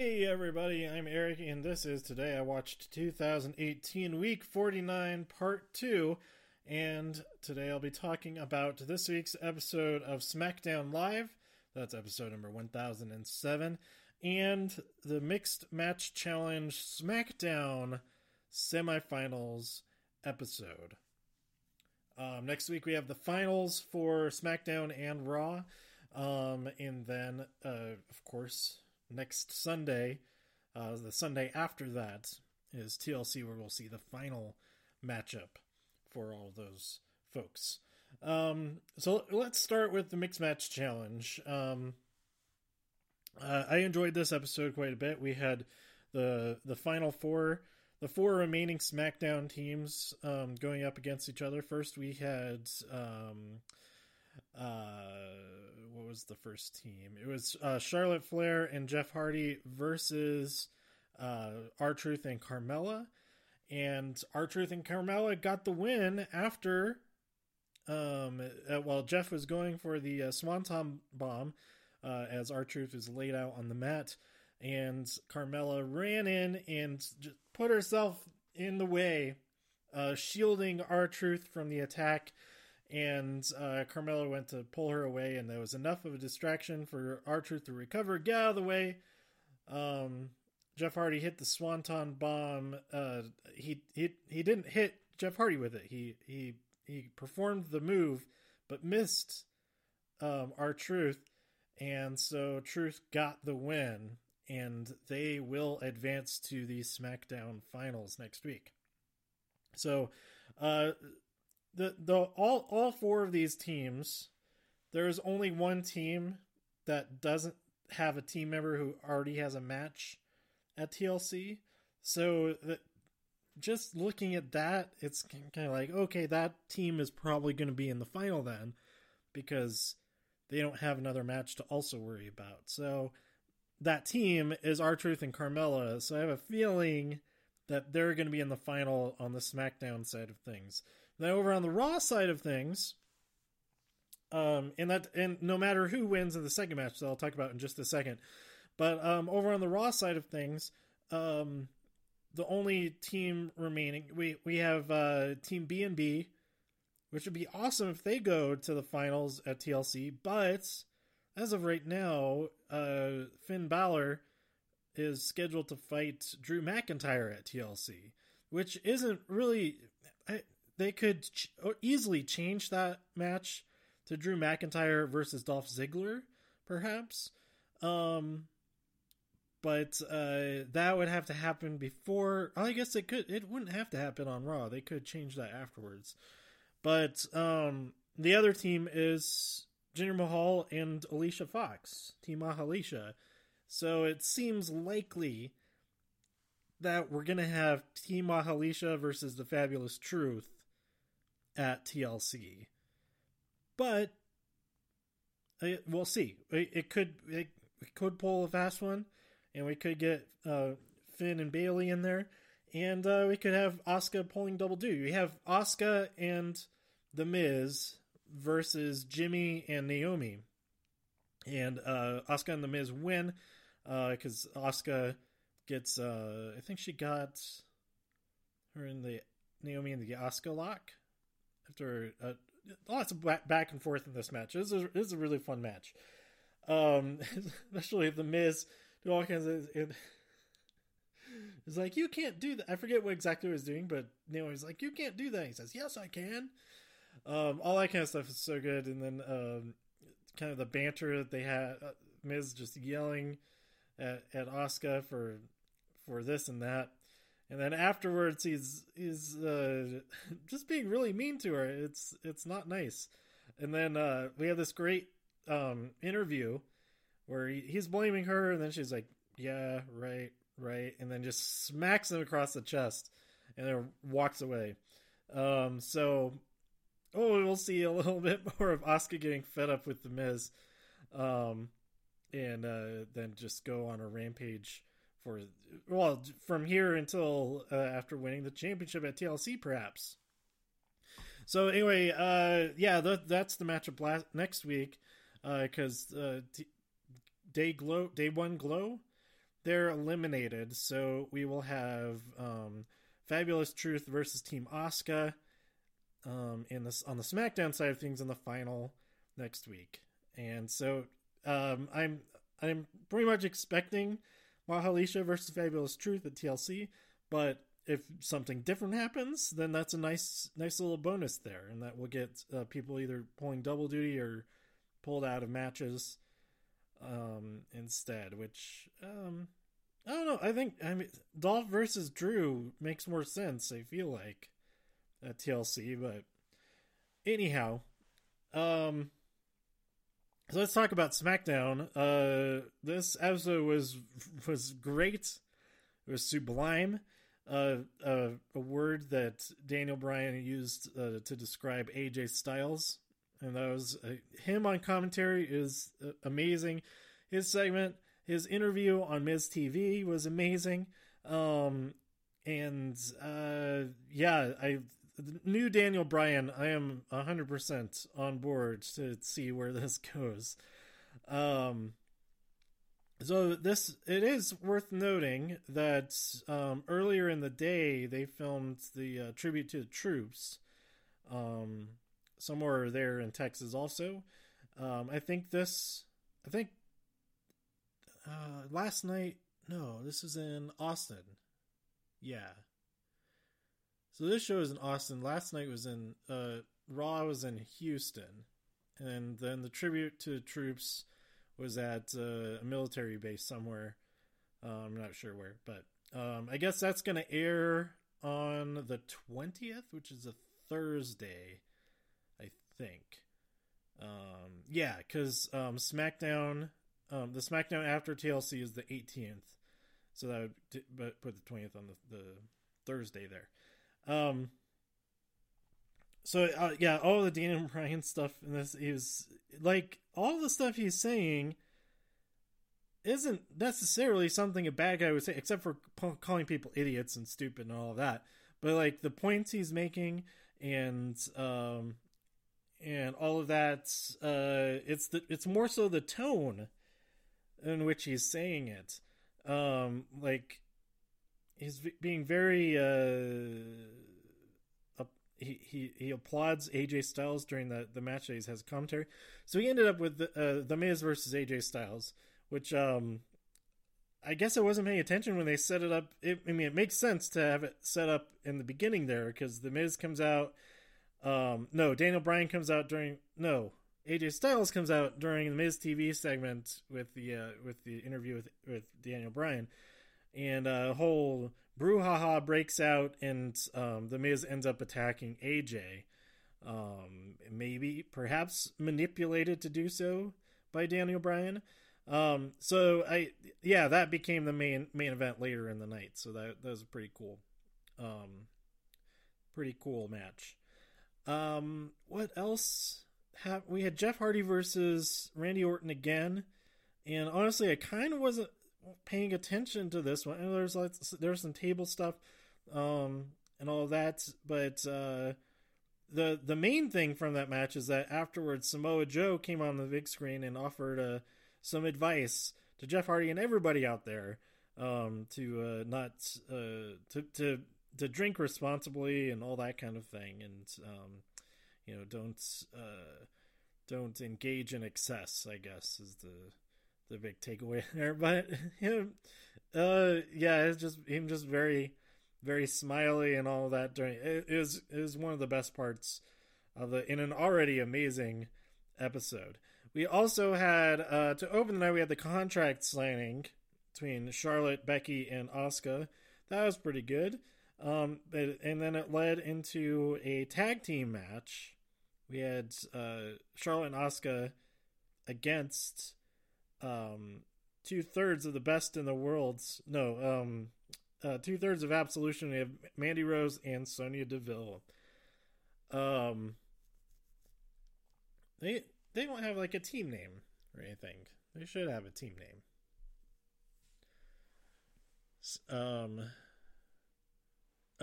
Hey everybody, I'm Eric, and this is Today I Watched 2018 Week 49 Part 2. And today I'll be talking about this week's episode of SmackDown Live. That's episode number 1007. And the Mixed Match Challenge SmackDown semifinals episode. Um, next week we have the finals for SmackDown and Raw. Um, and then, uh, of course, next Sunday, uh, the Sunday after that, is TLC, where we'll see the final matchup for all those folks. Um, so let's start with the mixed match challenge. Um, uh, I enjoyed this episode quite a bit. We had the the final four, the four remaining SmackDown teams um, going up against each other. First, we had um, uh, what was the first team? It was uh, Charlotte Flair and Jeff Hardy versus uh, R Truth and Carmella, and R Truth and Carmella got the win after. Um, uh, well, Jeff was going for the uh, Swanton bomb uh, as R Truth was laid out on the mat, and Carmella ran in and just put herself in the way, uh, shielding R Truth from the attack and uh, Carmella went to pull her away, and there was enough of a distraction for R Truth to recover, get out of the way. Um, Jeff Hardy hit the Swanton bomb. Uh, he he he didn't hit Jeff Hardy with it. He he he performed the move, but missed um, R Truth, and so Truth got the win, and they will advance to the SmackDown finals next week. So, uh, the the all all four of these teams, there is only one team that doesn't have a team member who already has a match at TLC. So that just looking at that, it's kind of like okay, that team is probably going to be in the final then, because they don't have another match to also worry about. So that team is R Truth and Carmella. So I have a feeling that they're going to be in the final on the SmackDown side of things. Now over on the Raw side of things, um, and that and no matter who wins in the second match, that I'll talk about in just a second. But um, over on the Raw side of things, um, the only team remaining we we have uh, Team B and B, which would be awesome if they go to the finals at TLC. But as of right now, uh, Finn Balor is scheduled to fight Drew McIntyre at TLC, which isn't really. They could ch- easily change that match to Drew McIntyre versus Dolph Ziggler, perhaps. Um, but uh, that would have to happen before. I guess it could. It wouldn't have to happen on Raw. They could change that afterwards. But um, the other team is Jinder Mahal and Alicia Fox, Team Alicia. So it seems likely that we're gonna have Team Alicia versus the Fabulous Truth at TLC. But it, we'll see. It, it could it, it, could pull a fast one, and we could get uh, Finn and Bayley in there, and uh, we could have Asuka pulling double duty. We have Asuka and The Miz versus Jimmy and Naomi, and uh, and The Miz win because uh, Asuka gets. Uh, I think she got her in the Naomi in the Asuka lock after uh, lots of back and forth in this match. This is, this is a really fun match. Um, especially the Miz do all kinds of. It, it's like you can't do that. I forget what exactly he was doing, but Naomi's like, "You can't do that." He says, "Yes, I can." Um, all that kind of stuff is so good, and then um, kind of the banter that they had, uh, Miz just yelling at at Asuka for for this and that and then afterwards he's he's uh, just being really mean to her. It's it's not nice. And then uh, we have this great um, interview where he, he's blaming her, and then she's like, "Yeah, right, right," and then just smacks him across the chest, and then walks away. Um, so, oh, we'll see a little bit more of Asuka getting fed up with the Miz, um, and uh, then just go on a rampage for well from here until uh, after winning the championship at TLC, perhaps. So anyway, uh, yeah, th- that's the matchup last next week because uh, uh, t- day glow day one glow they're eliminated. So we will have um, Fabulous Truth versus Team Asuka um, in this on the SmackDown side of things in the final next week. And so um, I'm I'm pretty much expecting Mahalisha versus Fabulous Truth at TLC, but if something different happens, then that's a nice nice little bonus there, and that will get uh, people either pulling double duty or pulled out of matches um, instead. Which um, I don't know. I think I mean Dolph versus Drew makes more sense. I feel like at TLC, but anyhow, um, so let's talk about SmackDown. Uh, this episode was was great. It was sublime. Uh, uh, a word that Daniel Bryan used uh, to describe AJ Styles, and that was uh, him on commentary is uh, amazing. His segment, his interview on Miz TV was amazing. Um, and yeah, I the new Daniel Bryan, I am 100% on board to see where this goes. Um, so this it is worth noting that um, earlier in the day they filmed the uh, tribute to the troops um, somewhere there in Texas also. Um, I think this I think uh, last night no, this is in Austin. Yeah. So this show is in Austin. Last night was in uh, Raw was in Houston, and then the tribute to troops was at uh, a military base somewhere. Uh, I'm not sure where, but um, I guess that's going to air on the 20th, which is a Thursday, I think. Um, yeah, because um, SmackDown, um, the SmackDown after TLC is the 18th, so that would put the 20th on the, the Thursday there. Um, so uh, yeah, all the Daniel Bryan stuff in this is like all the stuff he's saying isn't necessarily something a bad guy would say, except for calling people idiots and stupid and all of that. But like the points he's making and um and all of that, uh, it's the it's more so the tone in which he's saying it. Um, like he's being very uh, he, he he applauds AJ Styles during the the match that he has commentary. So he ended up with the uh, the Miz versus AJ Styles, which um I guess I wasn't paying attention when they set it up. It, I mean, it makes sense to have it set up in the beginning there because the Miz comes out. Um, no, Daniel Bryan comes out during no. AJ Styles comes out during the Miz TV segment with the uh, with the interview with with Daniel Bryan, and a whole brouhaha breaks out, and um, the Miz ends up attacking AJ. Um, maybe, perhaps manipulated to do so by Daniel Bryan. Um, so I, yeah, that became the main main event later in the night. So that that was a pretty cool, um, pretty cool match. Um, what else? Have we had Jeff Hardy versus Randy Orton again? And honestly, I kind of wasn't paying attention to this one. And there's like there's some table stuff, um, and all that. But uh, the the main thing from that match is that afterwards Samoa Joe came on the big screen and offered uh, some advice to Jeff Hardy and everybody out there um, to uh, not uh, to to to drink responsibly and all that kind of thing, and um, you know don't uh, don't engage in excess. I guess is the the big takeaway there. But him, uh, yeah, it's just him just very, very smiley and all that during it, it was it was one of the best parts of the in an already amazing episode. We also had uh, to open the night. We had the contract signing between Charlotte, Becky, and Asuka. That was pretty good. Um, and then it led into a tag team match. We had uh, Charlotte and Asuka against um, two thirds of the best in the world. No, um, uh, two thirds of Absolution. We have Mandy Rose and Sonya Deville. Um, they they don't have like a team name or anything. They should have a team name. Um.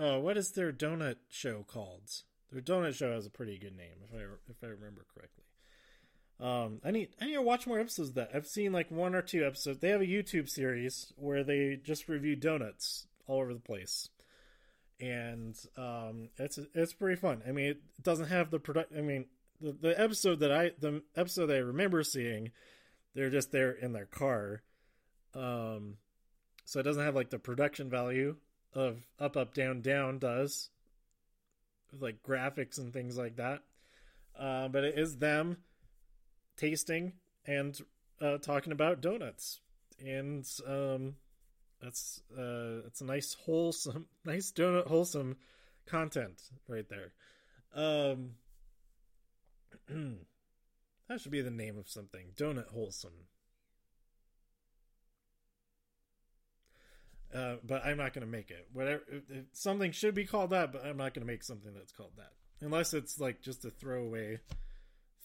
Oh, what is their donut show called? Their donut show has a pretty good name, if I if I remember correctly. Um, I need I need to watch more episodes of that. I've seen like one or two episodes. They have a YouTube series where they just review donuts all over the place, and um, it's it's pretty fun. I mean, it doesn't have the product. I mean, the the episode that I the episode that I remember seeing, they're just there in their car, um, so it doesn't have like the production value of up up down down does, like graphics and things like that. Uh, but it is them tasting and uh, talking about donuts, and um, that's uh, it's a nice wholesome, nice donut wholesome content right there. Um, that should be the name of something. Donut wholesome. Uh, but I'm not going to make it. Whatever something should be called that, but I'm not going to make something that's called that unless it's like just a throwaway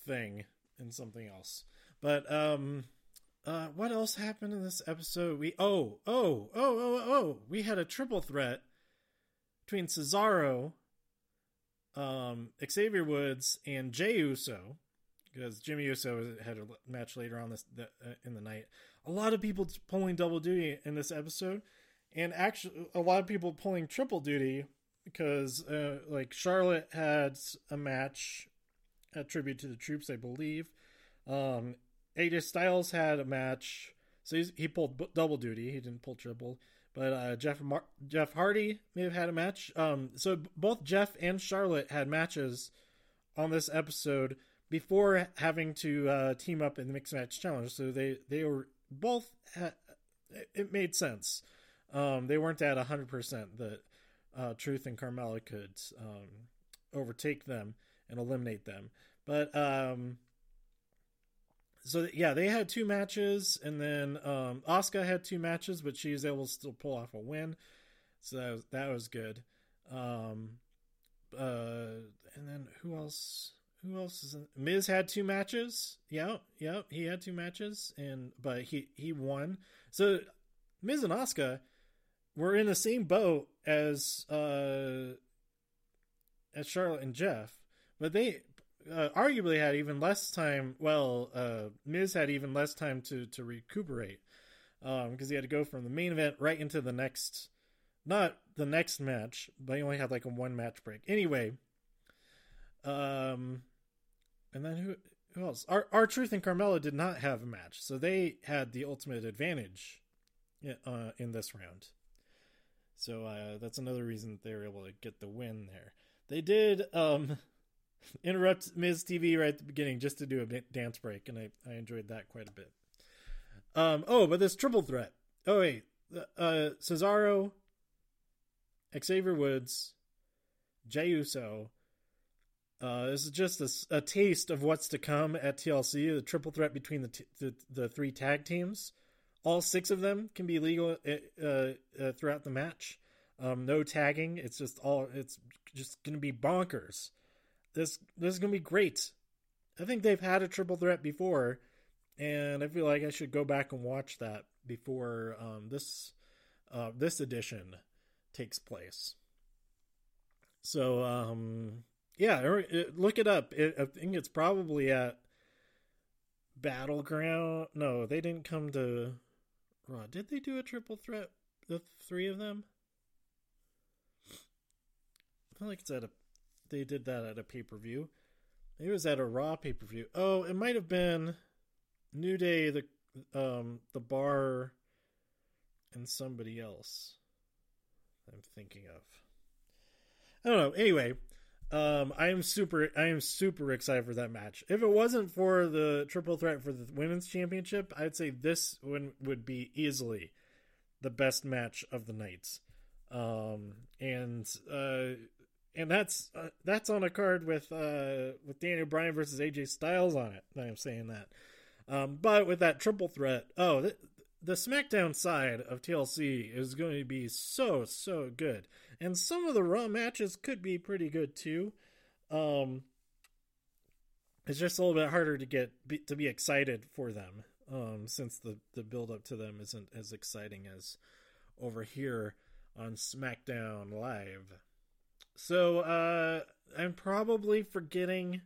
thing in something else. But um, uh, what else happened in this episode? We oh oh oh oh oh we had a triple threat between Cesaro, um, Xavier Woods, and Jey Uso because Jimmy Uso had a match later on this the, uh, in the night. A lot of people pulling double duty in this episode, and actually a lot of people pulling triple duty because uh, like Charlotte had a match, a tribute to the troops, I believe. Um, AJ Styles had a match, so he pulled b- double duty. He didn't pull triple. But uh, Jeff Mar- Jeff Hardy may have had a match. Um, so both Jeff and Charlotte had matches on this episode before having to uh, team up in the mixed match challenge. So they they were both. Ha- it made sense. Um, they weren't at hundred percent that uh, Truth and Carmella could um, overtake them and eliminate them. But um, so yeah, they had two matches, and then um, Asuka had two matches, but she was able to still pull off a win. So that was, that was good. Um, uh, and then who else? Who else is in? Miz had two matches. Yeah, yeah, he had two matches, and but he he won. So Miz and Asuka were in the same boat as uh as Charlotte and Jeff, but they uh, arguably had even less time. Well, uh, Miz had even less time to to recuperate because um, he had to go from the main event right into the next, not the next match, but he only had like a one match break. Anyway, um, and then who who else? Our R-Truth and Carmella did not have a match, so they had the ultimate advantage uh, in this round. So uh, that's another reason they were able to get the win there. They did um, interrupt Miz TV right at the beginning just to do a dance break, and I, I enjoyed that quite a bit. Um, oh, but this triple threat. Oh wait, uh, Cesaro, Xavier Woods, Jey Uso. Uh, this is just a, a, taste of what's to come at TLC. The triple threat between the, t- the the three tag teams. All six of them can be legal uh, uh, throughout the match. Um, no tagging. It's just all. It's just going to be bonkers. This this is to be great. I think they've had a triple threat before, and I feel like I should go back and watch that before um, this uh, this edition takes place. So um, yeah, look it up. It, I think it's probably at Battleground. No, they didn't come to Raw. Did they do a triple threat? The three of them. I feel like it's at a. They did that at a pay per view. It was at a Raw pay per view. Oh, it might have been New Day, the um, the bar, and somebody else. I'm thinking of. I don't know. Anyway, um, I am super. I am super excited for that match. If it wasn't for the triple threat for the women's championship, I'd say this one would be easily the best match of the night. Um, and uh, and that's uh, that's on a card with uh, with Daniel Bryan versus AJ Styles on it. I'm saying that. Um, but with that triple threat, oh, the, the SmackDown side of TLC is going to be so so good, and some of the Raw matches could be pretty good too. Um, it's just a little bit harder to get be, to be excited for them, um, since the the build up to them isn't as exciting as over here on SmackDown Live. So uh, I'm probably forgetting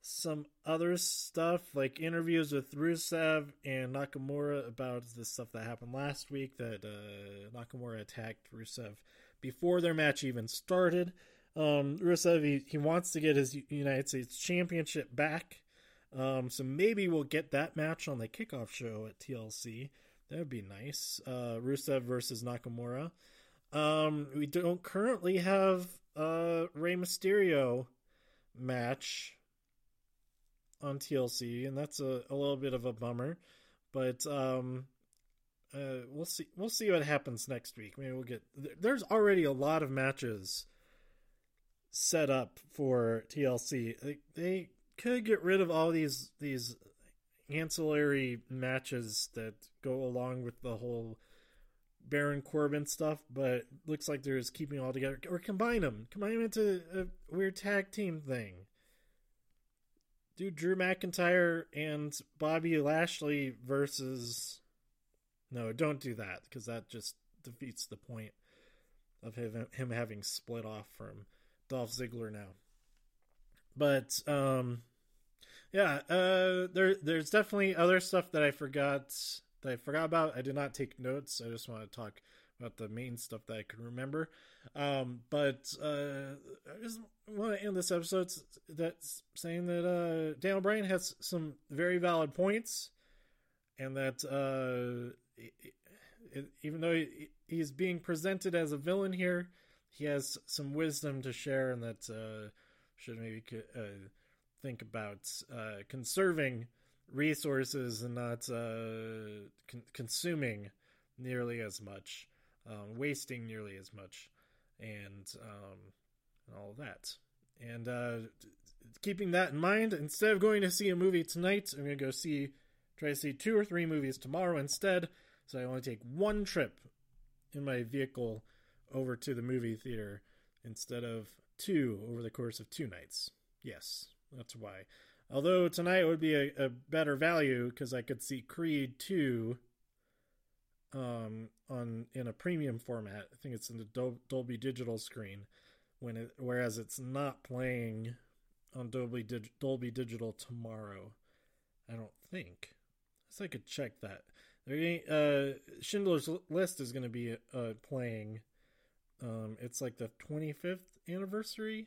some other stuff like interviews with Rusev and Nakamura about the stuff that happened last week that uh, Nakamura attacked Rusev before their match even started. Um, Rusev he, he wants to get his United States Championship back, um, so maybe we'll get that match on the kickoff show at TLC. That would be nice. Uh, Rusev versus Nakamura. Um, we don't currently have a Rey Mysterio match on TLC, and that's a, a little bit of a bummer. But um, uh, we'll see. We'll see what happens next week. Maybe we'll get. There's already a lot of matches set up for TLC. They, they could get rid of all these these ancillary matches that go along with the whole Baron Corbin stuff, but looks like they're just keeping all together or combine them, combine them into a weird tag team thing do Drew McIntyre and Bobby Lashley versus. No, don't do that because that just defeats the point of him him having split off from Dolph Ziggler now. But um, yeah, uh, there there's definitely other stuff that I forgot that I forgot about. I did not take notes. I just want to talk about the main stuff that I can remember. Um, but uh, I just want to end this episode that's saying that uh, Daniel Bryan has some very valid points, and that uh, it, it, even though he, he's being presented as a villain here, he has some wisdom to share, and that uh, should maybe uh, think about uh, conserving resources and not uh, con- consuming nearly as much um, wasting nearly as much, and um, and all of that. And uh, keeping that in mind, instead of going to see a movie tonight, I'm going to go see try to see two or three movies tomorrow instead. So I only take one trip in my vehicle over to the movie theater instead of two over the course of two nights. Yes, that's why. Although tonight would be a, a better value because I could see Creed 2 um, on in a premium format. I think it's in the Dol- Dolby Digital screen, when it whereas it's not playing on Dolby Dig- Dolby Digital tomorrow. I don't think. So I could check that. Uh, Schindler's List is going to be uh, playing. Um, it's like the 25th anniversary,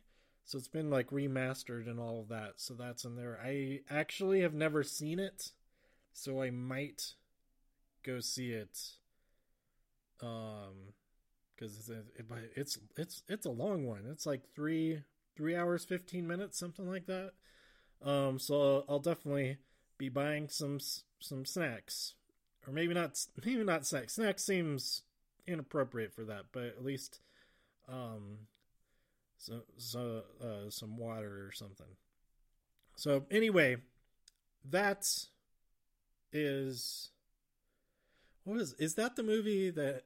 so it's been like remastered and all of that. So that's in there. I actually have never seen it, so I might go see it um because it, it, it's it's it's a long one it's like three three hours 15 minutes something like that um so i'll definitely be buying some some snacks or maybe not maybe not snacks snacks seems inappropriate for that but at least um so so uh some water or something so anyway that is what is is that the movie that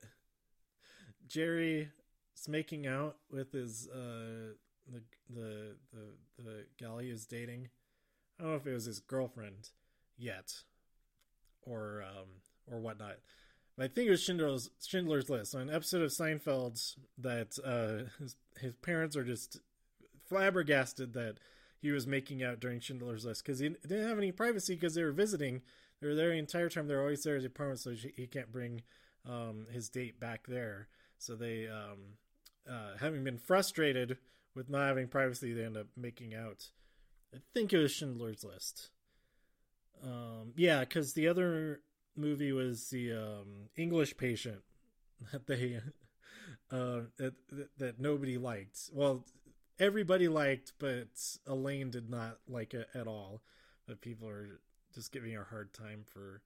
Jerry is making out with his uh the the the the gal he is dating? I don't know if it was his girlfriend yet, or um or whatnot. I think it was Schindler's Schindler's List, an episode of Seinfeld that uh his his parents are just flabbergasted that he was making out during Schindler's List because he didn't have any privacy because they were visiting they were there the entire time. They're always there at the apartment, so he can't bring um, his date back there. So they, um, uh, having been frustrated with not having privacy, they end up making out. I think it was Schindler's List. Um, yeah, because the other movie was the um, English Patient that they uh, that, that nobody liked. Well, everybody liked, but Elaine did not like it at all. But people are just giving her a hard time for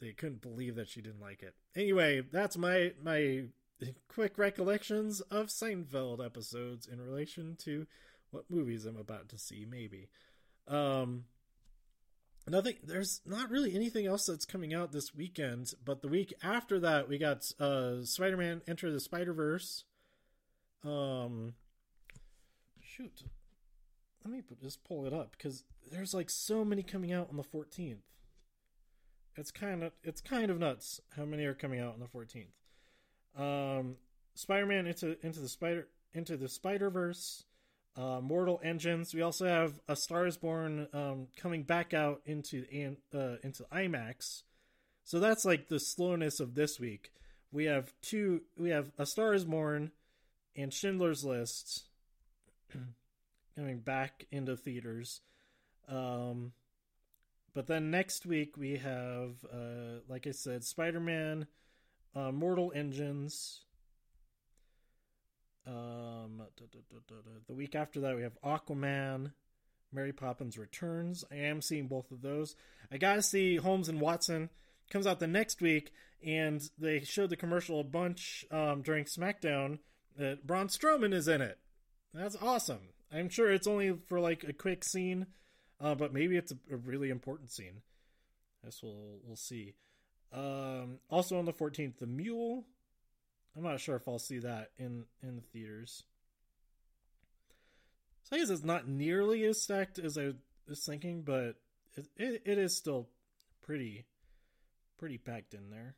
they couldn't believe that she didn't like it. Anyway, that's my my quick recollections of Seinfeld episodes in relation to what movies I'm about to see. Maybe. Um, nothing. There's not really anything else that's coming out this weekend. But the week after that, we got uh, Spider-Man: Into the Spider-Verse. Um, shoot, let me just pull it up because there's like so many coming out on the 14th. It's kind of it's kind of nuts how many are coming out on the 14th. Um, Spider-Man into into the spider into the Spider Verse, uh, Mortal Engines. We also have A Star Is Born um, coming back out into uh, into IMAX. So that's like the slowness of this week. We have two. We have A Star Is Born and Schindler's List coming back into theaters. Um, but then next week we have, uh, like I said, Spider Man, uh, Mortal Engines. Um, da, da, da, the week after that we have Aquaman, Mary Poppins Returns. I am seeing both of those. I gotta see Holmes and Watson. Comes out the next week, and they showed the commercial a bunch um, during SmackDown. That Braun Strowman is in it. That's awesome. I'm sure it's only for like a quick scene uh, but maybe it's a, a, really important scene. I guess we'll we'll see. Um, also on the 14th, the Mule. I'm not sure if I'll see that in in the theaters. So I guess it's not nearly as stacked as I was thinking, but it, it, it is still pretty pretty packed in there.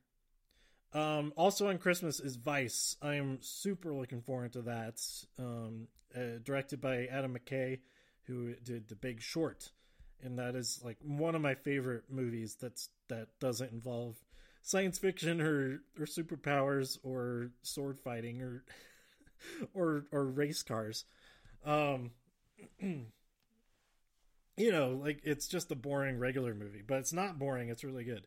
Um, also on Christmas is Vice. I'm super looking forward to that. Um, uh, directed by Adam McKay who did The Big Short, and that is like one of my favorite movies that's that doesn't involve science fiction or or superpowers or sword fighting or or or race cars. Um you know, like it's just a boring regular movie, but it's not boring, it's really good.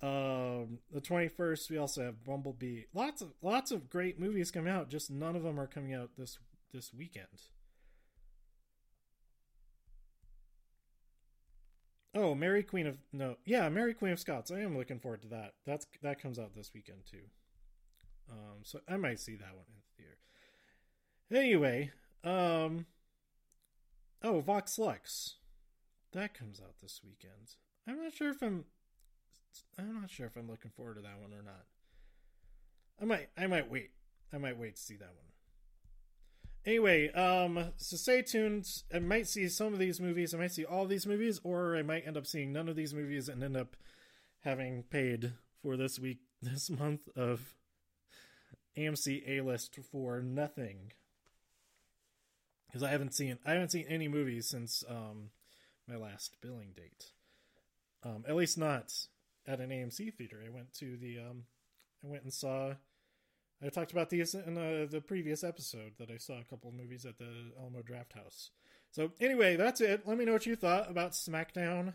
Um the 21st we also have Bumblebee. Lots of lots of great movies coming out, just none of them are coming out this this weekend. Oh, Mary Queen of no, yeah, Mary Queen of Scots. I am looking forward to that. That's that comes out this weekend too. Um, so I might see that one in the theater. Anyway, um, oh, Vox Lux, that comes out this weekend. I'm not sure if I'm, I'm not sure if I'm looking forward to that one or not. I might, I might wait. I might wait to see that one. Anyway, um, so stay tuned. I might see some of these movies. I might see all these movies, or I might end up seeing none of these movies and end up having paid for this week, this month of AMC A list for nothing. Because I haven't seen I haven't seen any movies since um, my last billing date. Um, at least not at an AMC theater. I went to the um, I went and saw I talked about these in uh, the previous episode that I saw a couple of movies at the Alamo Drafthouse. So anyway, that's it. Let me know what you thought about SmackDown,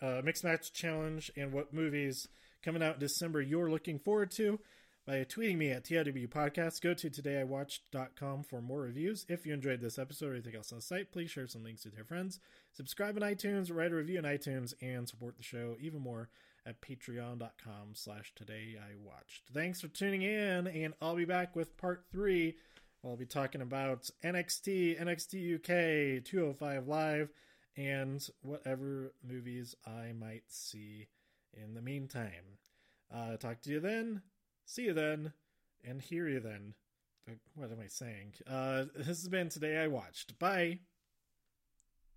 uh, Mixed Match Challenge, and what movies coming out in December you're looking forward to by tweeting me at TIW Podcast. Go to todayiwatched.com for more reviews. If you enjoyed this episode or anything else on the site, please share some links with your friends. Subscribe on iTunes, write a review on iTunes, and support the show even more at patreon.com slash today I watched. Thanks for tuning in, and I'll be back with part three. I'll be talking about NXT, NXT UK, 205 Live, and whatever movies I might see in the meantime. Uh, talk to you then, see you then, and hear you then. What am I saying? Uh, this has been Today I Watched. Bye.